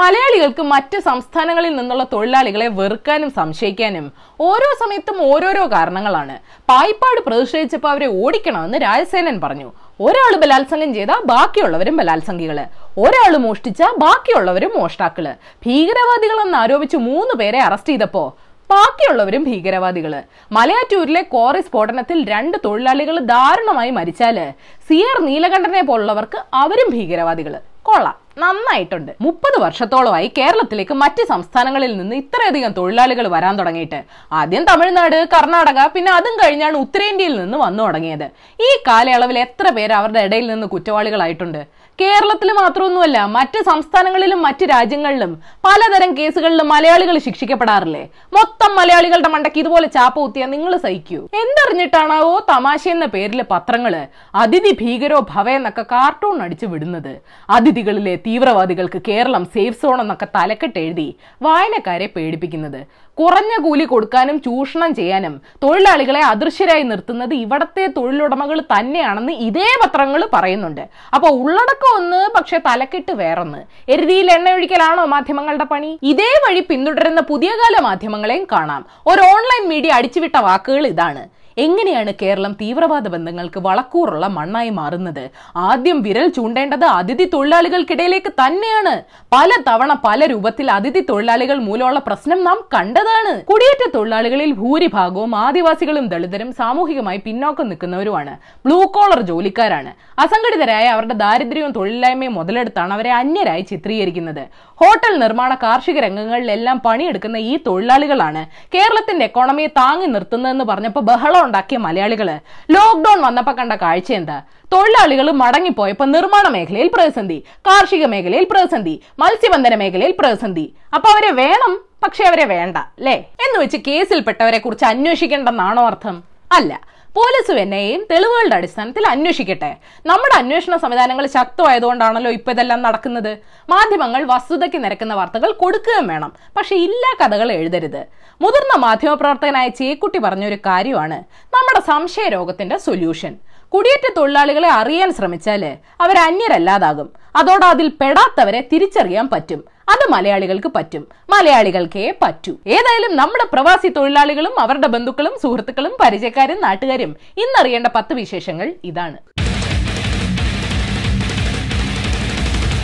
മലയാളികൾക്ക് മറ്റ് സംസ്ഥാനങ്ങളിൽ നിന്നുള്ള തൊഴിലാളികളെ വെറുക്കാനും സംശയിക്കാനും ഓരോ സമയത്തും ഓരോരോ കാരണങ്ങളാണ്. പായിപ്പാട് പ്രതിഷേധിച്ചപ്പോൾ അവരെ ഓടിക്കണമെന്ന് രാജസേനൻ പറഞ്ഞു. ഒരാൾ ബലാത്സംഗം ചെയ്ത ബാക്കിയുള്ളവരും ബലാത്സംഗികൾ. ഒരാൾ മോഷ്ടിച്ച ബാക്കിയുള്ളവരും മോഷ്ടാക്കൾ. ഭീകരവാദികളെന്ന് ആരോപിച്ച് മൂന്ന് പേരെ അറസ്റ്റ് ചെയ്തപ്പോ ബാക്കിയുള്ളവരും ഭീകരവാദികൾ. മലയാറ്റൂരിലെ കോറി സ്ഫോടനത്തിൽ രണ്ട് തൊഴിലാളികൾ ദാരുണമായി മരിച്ചാൽ സിയർ നീലകണ്ഠനെ പോലുള്ളവർക്ക് അവരും ഭീകരവാദികൾ. കൊള്ളാം. നന്നായിട്ടുണ്ട്. മുപ്പത് വർഷത്തോളമായി കേരളത്തിലേക്ക് മറ്റ് സംസ്ഥാനങ്ങളിൽ നിന്ന് ഇത്രയധികം തൊഴിലാളികൾ വരാൻ തുടങ്ങിയിട്ട്. ആദ്യം തമിഴ്നാട് കർണാടക പിന്നെ അതും കഴിഞ്ഞാണ് ഉത്തരേന്ത്യയിൽ നിന്ന് വന്നു തുടങ്ങിയത്. ഈ കാലയളവിൽ എത്ര പേര് അവരുടെ ഇടയിൽ നിന്ന് കുറ്റവാളികളായിട്ടുണ്ട്? കേരളത്തിൽ മാത്രമൊന്നുമല്ല മറ്റ് സംസ്ഥാനങ്ങളിലും മറ്റ് രാജ്യങ്ങളിലും പലതരം കേസുകളിലും മലയാളികൾ ശിക്ഷിക്കപ്പെടാറില്ലേ? മൊത്തം മലയാളികളുടെ മണ്ടയ്ക്ക് ഇതുപോലെ ചാപ്പ കുത്തിയാൽ നിങ്ങൾ സഹിക്കൂ. എന്തറിഞ്ഞിട്ടാണാവോ തമാശ എന്ന പേരിലെ പത്രങ്ങൾ അതിഥി ഭീകരോ ഭവ എന്നൊക്കെ കാർട്ടൂൺ അടിച്ചു വിടുന്നത്? അതിഥികളിലെ തീവ്രവാദികൾക്ക് കേരളം സേഫ് സോൺ എന്നൊക്കെ തലക്കെട്ട് എഴുതി വായനക്കാരെ പേടിപ്പിക്കുന്നത്. കുറഞ്ഞ കൂലി കൊടുക്കാനും ചൂഷണം ചെയ്യാനും തൊഴിലാളികളെ അദൃശ്യരായി നിർത്തുന്നത് ഇവിടത്തെ തൊഴിലുടമകൾ തന്നെയാണെന്ന് ഇതേ പത്രങ്ങൾ പറയുന്നുണ്ട്. അപ്പോൾ ഉള്ളടക്കം ഒന്ന് പക്ഷെ തലക്കെട്ട് വേറൊന്ന്. എരുതിയിൽ എണ്ണയൊഴിക്കലാണോ മാധ്യമങ്ങളുടെ പണി? ഇതേ വഴി പിന്തുടരുന്ന പുതിയ കാല മാധ്യമങ്ങളെയും കാണാം. ഒരു ഓൺലൈൻ മീഡിയ അടിച്ചുവിട്ട വാക്കുകൾ ഇതാണ്. എങ്ങനെയാണ് കേരളം തീവ്രവാദ ബന്ധങ്ങൾക്ക് വളക്കൂറുള്ള മണ്ണായി മാറുന്നത്? ആദ്യം വിരൽ ചൂണ്ടേണ്ടത് അതിഥി തൊഴിലാളികൾക്കിടയിലേക്ക് തന്നെയാണ്. പല തവണ പല രൂപത്തിൽ അതിഥി തൊഴിലാളികൾ മൂലമുള്ള പ്രശ്നം നാം കണ്ടതാണ്. കുടിയേറ്റ തൊഴിലാളികളിൽ ഭൂരിഭാഗവും ആദിവാസികളും ദളിതരും സാമൂഹികമായി പിന്നോക്കം നിൽക്കുന്നവരുമാണ്. Blue collar ജോലിക്കാരാണ്. അസംഘടിതരായ അവരുടെ ദാരിദ്ര്യവും തൊഴിലില്ലായ്മയും മുതലെടുത്താണ് അവരെ അന്യരായി ചിത്രീകരിക്കുന്നത്. ഹോട്ടൽ നിർമ്മാണ കാർഷിക രംഗങ്ങളിലെല്ലാം പണിയെടുക്കുന്ന ഈ തൊഴിലാളികളാണ് കേരളത്തിന്റെ എക്കോണമിയെ താങ്ങി നിർത്തുന്നതെന്ന് പറഞ്ഞപ്പോൾ ബഹളം ഉണ്ടാക്കിയ മലയാളികൾ. ലോക്ക്ഡൌൺ വന്നപ്പോ കണ്ട കാഴ്ച എന്താ? തൊഴിലാളികൾ മടങ്ങിപ്പോയപ്പോ നിർമ്മാണ മേഖലയിൽ പ്രതിസന്ധി കാർഷിക മേഖലയിൽ പ്രതിസന്ധി മത്സ്യബന്ധന മേഖലയിൽ പ്രതിസന്ധി. അപ്പൊ അവരെ വേണം പക്ഷെ അവരെ വേണ്ട അല്ലേ എന്ന് വെച്ച് കേസിൽപ്പെട്ടവരെ കുറിച്ച് അന്വേഷിക്കേണ്ടെന്നാണോ അർത്ഥം? അല്ല. പോലീസും എന്നെയും തെളിവുകളുടെ അടിസ്ഥാനത്തിൽ അന്വേഷിക്കട്ടെ. നമ്മുടെ അന്വേഷണ സംവിധാനങ്ങൾ ശക്തമായതുകൊണ്ടാണല്ലോ ഇപ്പൊ ഇതെല്ലാം നടക്കുന്നത്. മാധ്യമങ്ങൾ വസ്തുതയ്ക്ക് നിരക്കുന്ന വാർത്തകൾ കൊടുക്കുകയും വേണം. പക്ഷെ ഇല്ലാ കഥകൾ എഴുതരുത്. മുതിർന്ന മാധ്യമപ്രവർത്തകനായ ചേക്കുട്ടി പറഞ്ഞൊരു കാര്യമാണ്. നമ്മുടെ സംശയ രോഗത്തിന്റെ സൊല്യൂഷൻ. കുടിയേറ്റ തൊഴിലാളികളെ അറിയാൻ ശ്രമിച്ചാൽ അവർ അന്യരല്ലാതാകും അതോടെ അതിൽ പെടാത്തവരെ തിരിച്ചറിയാൻ പറ്റും. അത് മലയാളികൾക്ക് പറ്റും. മലയാളികൾക്കേ പറ്റൂ. ഏതായാലും നമ്മുടെ പ്രവാസി തൊഴിലാളികളും അവരുടെ ബന്ധുക്കളും സുഹൃത്തുക്കളും പരിചയക്കാരും നാട്ടുകാരും ഇന്നറിയേണ്ട പത്ത് വിശേഷങ്ങൾ ഇതാണ്.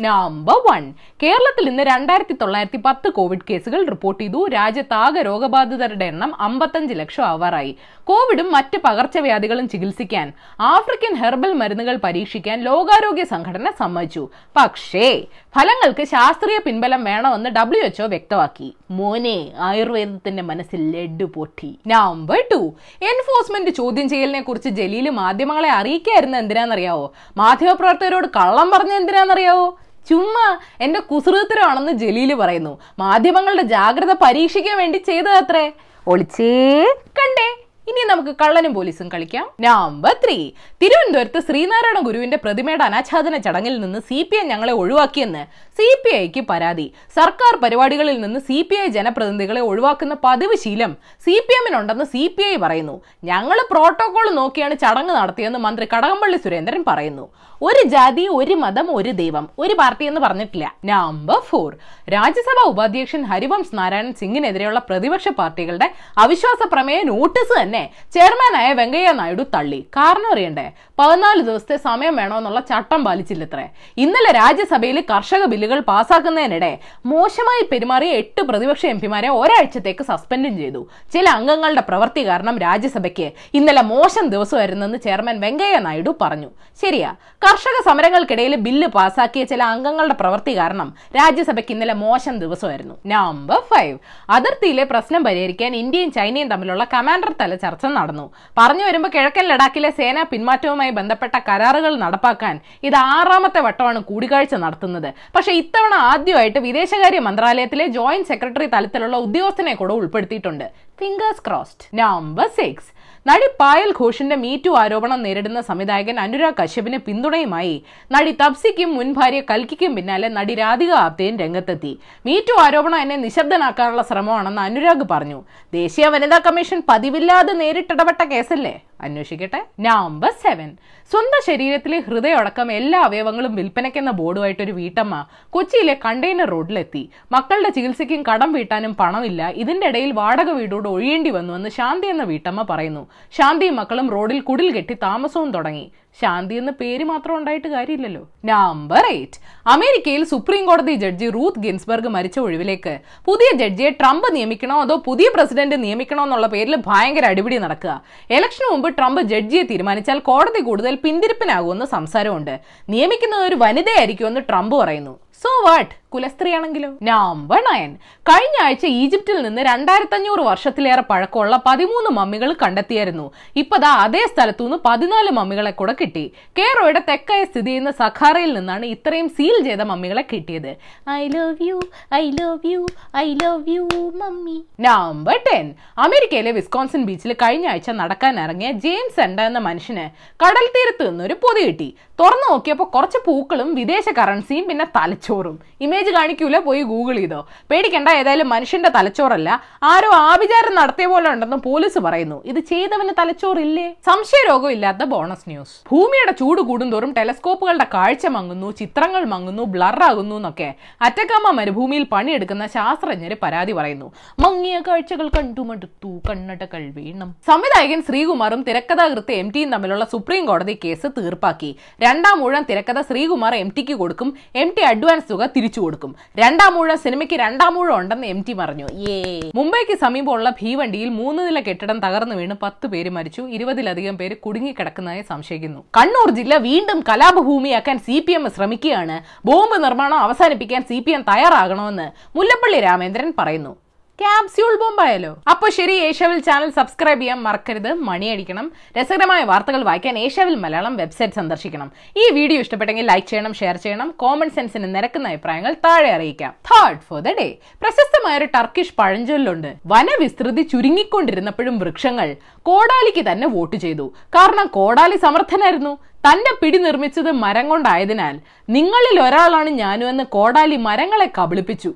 Number one. കേരളത്തിൽ ഇന്ന് രണ്ടായിരത്തി തൊള്ളായിരത്തി പത്ത് കോവിഡ് കേസുകൾ റിപ്പോർട്ട് ചെയ്തു. രാജ്യത്താകെ രോഗബാധിതരുടെ എണ്ണം അമ്പത്തഞ്ച് ലക്ഷം ആവാറായി. കോവിഡും മറ്റ് പകർച്ചവ്യാധികളും ചികിത്സിക്കാൻ ആഫ്രിക്കൻ ഹെർബൽ മരുന്നുകൾ പരീക്ഷിക്കാൻ ലോകാരോഗ്യ സംഘടന സമ്മതിച്ചു. പക്ഷേ ഫലങ്ങൾക്ക് ശാസ്ത്രീയ പിൻബലം വേണമെന്ന് ഡബ്ല്യു എച്ച്ഒ വ്യക്തമാക്കി. മോനെ ആയുർവേദത്തിന്റെ മനസ്സിൽ ലഡ്ഡു പൊട്ടി. Number two. എൻഫോഴ്സ്മെന്റ് ചോദ്യം ചെയ്യലിനെ കുറിച്ച് ജലീൽ മാധ്യമങ്ങളെ അറിയിക്കായിരുന്നു എന്തിനാണെന്നറിയാവോ മാധ്യമപ്രവർത്തകരോട് കള്ളം പറഞ്ഞ എന്തിനാണെന്നറിയാവോ ചുമ്മാ എന്റെ കുസൃതരമാണെന്ന് ജലീൽ പറയുന്നു. മാധ്യമങ്ങളുടെ ജാഗ്രത പരീക്ഷിക്കാൻ വേണ്ടി ചെയ്തതത്രേ ഒളിച്ചേ കണ്ടേ. ഇനി നമുക്ക് കള്ളനും പോലീസും കളിക്കാം. നമ്പർ ത്രീ തിരുവനന്തപുരത്ത് ശ്രീനാരായണ ഗുരുവിന്റെ പ്രതിമയുടെ അനാച്ഛാദന ചടങ്ങിൽ നിന്ന് സി പി ഐ ഞങ്ങളെ ഒഴിവാക്കിയെന്ന് സി പി ഐക്ക് പരാതി. സർക്കാർ പരിപാടികളിൽ നിന്ന് സി പി ഐ ജനപ്രതിനിധികളെ ഒഴിവാക്കുന്ന പതിവ് ശീലം സി പി എമ്മിനുണ്ടെന്ന് സി പി ഐ പറയുന്നു. ഞങ്ങൾ പ്രോട്ടോകോൾ നോക്കിയാണ് ചടങ്ങ് നടത്തിയെന്ന് മന്ത്രി കടകംപള്ളി സുരേന്ദ്രൻ പറയുന്നു. ഒരു ജാതി ഒരു മതം ഒരു ദൈവം ഒരു പാർട്ടി എന്ന് പറഞ്ഞിട്ടില്ല. നമ്പർ ഫോർ രാജ്യസഭാ ഉപാധ്യക്ഷൻ ഹരിവംശ് നാരായണൻ സിംഗിനെതിരെയുള്ള പ്രതിപക്ഷ പാർട്ടികളുടെ അവിശ്വാസ പ്രമേയ നോട്ടീസ് തന്നെ ചെയർമാനായ വെങ്കയ്യ നായിഡു തള്ളി. കാരണം അറിയണ്ടേ? പതിനാല് ദിവസത്തെ സമയം വേണമെന്നുള്ള ചട്ടം പാലിച്ചില്ലത്രേ. ഇന്നലെ രാജ്യസഭയിൽ കർഷക ബില്ലുകൾ പാസാക്കുന്നതിനിടെ മോശമായി പെരുമാറിയ എട്ട് പ്രതിപക്ഷ എംപിമാരെ ഒരാഴ്ചത്തേക്ക് സസ്പെൻഡും ചെയ്തു. ചില അംഗങ്ങളുടെ പ്രവൃത്തി കാരണം രാജ്യസഭയ്ക്ക് ഇന്നലെ മോശം ദിവസമായിരുന്നെന്ന് ചെയർമാൻ വെങ്കയ്യ നായിഡു പറഞ്ഞു. ശരിയാ. കർഷക സമരങ്ങൾക്കിടയിൽ ബില്ല് പാസാക്കിയ ചില അംഗങ്ങളുടെ പ്രവൃത്തി കാരണം രാജ്യസഭയ്ക്ക് ഇന്നലെ മോശം ദിവസമായിരുന്നു. Number five. അതിർത്തിയിലെ പ്രശ്നം പരിഹരിക്കാൻ ഇന്ത്യയും ചൈനയും തമ്മിലുള്ള കമാൻഡർ തല ചർച്ച നടന്നു. പറഞ്ഞു വരുമ്പോൾ കിഴക്കൻ ലഡാക്കിലെ സേനാ പിന്മാറ്റവുമായി ബന്ധപ്പെട്ട കരാറുകൾ നടപ്പാക്കാൻ ഇത് ആറാമത്തെ വട്ടമാണ് കൂടിക്കാഴ്ച നടത്തുന്നത്. പക്ഷേ ഇത്തവണ ആദ്യമായിട്ട് വിദേശകാര്യ മന്ത്രാലയത്തിലെ ജോയിന്റ് സെക്രട്ടറി തലത്തിലുള്ള ഉദ്യോഗസ്ഥനെ കൂടെ ഉൾപ്പെടുത്തിയിട്ടുണ്ട്. Fingers crossed. Number six. നടി പായൽ ഘോഷിന്റെ മീറ്റു ആരോപണം നേരിടുന്ന സംവിധായകൻ അനുരാഗ് കശ്യപിന് പിന്തുണയുമായി നടി തപ്സിക്കും മുൻ ഭാര്യ കൽക്കിക്കും പിന്നാലെ നടി രാധിക ആപ്തയും രംഗത്തെത്തി. മീറ്റു ആരോപണം എന്നെ നിശബ്ദനാക്കാനുള്ള ശ്രമമാണെന്ന് അനുരാഗ് പറഞ്ഞു. ദേശീയ വനിതാ കമ്മീഷൻ പതിവില്ലാതെ നേരിട്ടിടപെട്ട കേസല്ലേ? അന്വേഷിക്കട്ടെ. നമ്പർ സെവൻ സ്വന്തം ശരീരത്തിലെ ഹൃദയമടക്കം എല്ലാ അവയവങ്ങളും വിൽപ്പനയ്ക്കെന്ന ബോർഡുമായിട്ട് ഒരു വീട്ടമ്മ കൊച്ചിയിലെ കണ്ടെയ്നർ റോഡിലെത്തി. മക്കളുടെ ചികിത്സയ്ക്കും കടം വീട്ടാനും പണമില്ല. ഇതിന്റെ ഇടയിൽ വാടക വീടോട് ഒഴിയേണ്ടി വന്നുവെന്ന് ശാന്തി എന്ന വീട്ടമ്മ പറയുന്നു. ശാന്തിയും മക്കളും റോഡിൽ കുടിൽ കെട്ടി താമസവും തുടങ്ങി. ശാന്തി എന്ന പേര് മാത്രം ഉണ്ടായിട്ട് കാര്യമില്ലല്ലോ. നമ്പർ എയ്റ്റ് അമേരിക്കയിൽ സുപ്രീം കോടതി ജഡ്ജി റൂത്ത് ഗിൻസ്ബർഗ് മരിച്ച ഒഴിവിലേക്ക് പുതിയ ജഡ്ജിയെ ട്രംപ് നിയമിക്കണോ അതോ പുതിയ പ്രസിഡന്റ് നിയമിക്കണോ എന്നുള്ള പേരിൽ ഭയങ്കര അടിപിടി നടക്കുക. ഇലക്ഷന് മുമ്പ് ട്രംപ് ജഡ്ജിയെ തീരുമാനിച്ചാൽ കോടതി കൂടുതൽ പിന്തിരിപ്പിനാകുമെന്ന് സംസാരമുണ്ട്. നിയമിക്കുന്നത് ഒരു വനിതയായിരിക്കുമെന്ന് ട്രംപ് പറയുന്നു. സോ വാട്ട് കുലസ്ത്രീയാണെങ്കിലോ? നമ്പർ നയൻ കഴിഞ്ഞ ആഴ്ച ഈജിപ്തിൽ നിന്ന് രണ്ടായിരത്തി അഞ്ഞൂറ് വർഷത്തിലേറെ പഴക്കമുള്ള പതിമൂന്ന് മമ്മികൾ കണ്ടെത്തിയായിരുന്നു. ഇപ്പതാ അതേ സ്ഥലത്തുനിന്ന് പതിനാല് മമ്മികളെ കൂടെ കിട്ടി. കേറോയുടെ തെക്കായി സ്ഥിതി ചെയ്യുന്ന സഖാറയിൽ നിന്നാണ് ഇത്രയും സീൽ ചെയ്ത മമ്മികളെ കിട്ടിയത്. I love you I love you I love you mummy. Number ten അമേരിക്കയിലെ വിസ്കോൺസിൻ ബീച്ചിൽ കഴിഞ്ഞ ആഴ്ച നടക്കാൻ ഇറങ്ങിയ ജെയിംസ് എൻഡ എന്ന മനുഷ്യന് കടൽ തീരത്ത് നിന്നൊരു പൊതി കിട്ടി. തുറന്നു നോക്കിയപ്പോൾ കുറച്ച് പൂക്കളും വിദേശ കറൻസിയും പിന്നെ തലച്ചോറും. ഇമേജ് കാണിക്കൂല പോയി ഗൂഗിൾ ചെയ്തോ. പേടിക്കണ്ട ഏതായാലും മനുഷ്യന്റെ തലച്ചോറല്ല. ആരോ ആഭിചാരം നടത്തിയ പോലെ ഉണ്ടെന്ന് പോലീസ് പറയുന്നു. ഇത് ചെയ്തവന് തലച്ചോറില്ലേ? സംശയരോഗം ഇല്ലാത്ത ബോണസ് ന്യൂസ് ഭൂമിയുടെ ചൂട് കൂടുന്തോറും ടെലസ്കോപ്പുകളുടെ കാഴ്ച മങ്ങുന്നു ചിത്രങ്ങൾ മങ്ങുന്നു ബ്ലറാകുന്നു എന്നൊക്കെ. അറ്റക്കാമ മരുഭൂമിയിൽ പണിയെടുക്കുന്ന ശാസ്ത്രജ്ഞര് പരാതി പറയുന്നു. മങ്ങിയ കാഴ്ചകൾ കണ്ടുമടുത്തു കണ്ണടകൾ വീണം. സംവിധായകൻ ശ്രീകുമാറും തിരക്കഥാകൃത്ത് എം ടിയും തമ്മിലുള്ള സുപ്രീം കോടതി കേസ് തീർപ്പാക്കി. രണ്ടാം ഊഴം തിരക്കഥ ശ്രീകുമാർ എം ടിക്ക് കൊടുക്കും. എം ടി അഡ്വാൻസ് തുക തിരിച്ചു കൊടുക്കും. രണ്ടാം ഊഴം സിനിമയ്ക്ക് രണ്ടാം ഊഴം ഉണ്ടെന്ന് എം ടി പറഞ്ഞു. ഏ മുംബൈക്ക് സമീപമുള്ള ഭീവണ്ടിയിൽ മൂന്ന് നില കെട്ടിടം തകർന്നു വീണ് പത്ത് പേര് മരിച്ചു. ഇരുപതിലധികം പേര് കുടുങ്ങിക്കിടക്കുന്നതായി സംശയിക്കുന്നു. കണ്ണൂർ ജില്ല വീണ്ടും കലാപഭൂമിയാക്കാൻ സി പി എം ശ്രമിക്കുകയാണ്. ബോംബ് നിർമ്മാണം അവസാനിപ്പിക്കാൻ സി പി എം തയ്യാറാകണമെന്ന് മുല്ലപ്പള്ളി രാമേന്ദ്രൻ പറയുന്നു. ക്യാപ്സ്യൂൾ ബോംബായാലോ അപ്പോൾ ശരി ഏഷ്യാവിൽ ചാനൽ സബ്സ്ക്രൈബ് ചെയ്യാൻ മറക്കരുത് മണിയടിക്കണം. രസകരമായ വാർത്തകൾ വായിക്കാൻ ഏഷ്യാവിൽ മലയാളം വെബ്സൈറ്റ് സന്ദർശിക്കണം. ഈ വീഡിയോ ഇഷ്ടപ്പെട്ടെങ്കിൽ ലൈക്ക് ചെയ്യണം ഷെയർ ചെയ്യണം കോമൺ സെൻസിന് നിരക്കുന്ന അഭിപ്രായങ്ങൾ താഴെ അറിയിക്കാം. തേർഡ് ഫോർ ദ ഡേ പ്രശസ്തമായ ഒരു ടർക്കിഷ് പഴഞ്ചൊല്ലുണ്ട്. വനവിസ്തൃതി ചുരുങ്ങിക്കൊണ്ടിരുന്നപ്പോഴും വൃക്ഷങ്ങൾ കോടാലിക്ക് തന്നെ വോട്ട് ചെയ്തു. കാരണം കോടാലി സമർത്ഥനായിരുന്നു. തന്റെ പിടി നിർമ്മിച്ചത് മരം കൊണ്ടായതിനാൽ നിങ്ങളിൽ ഒരാളാണ് ഞാനുമെന്ന് കോടാലി മരങ്ങളെ കബളിപ്പിച്ചു.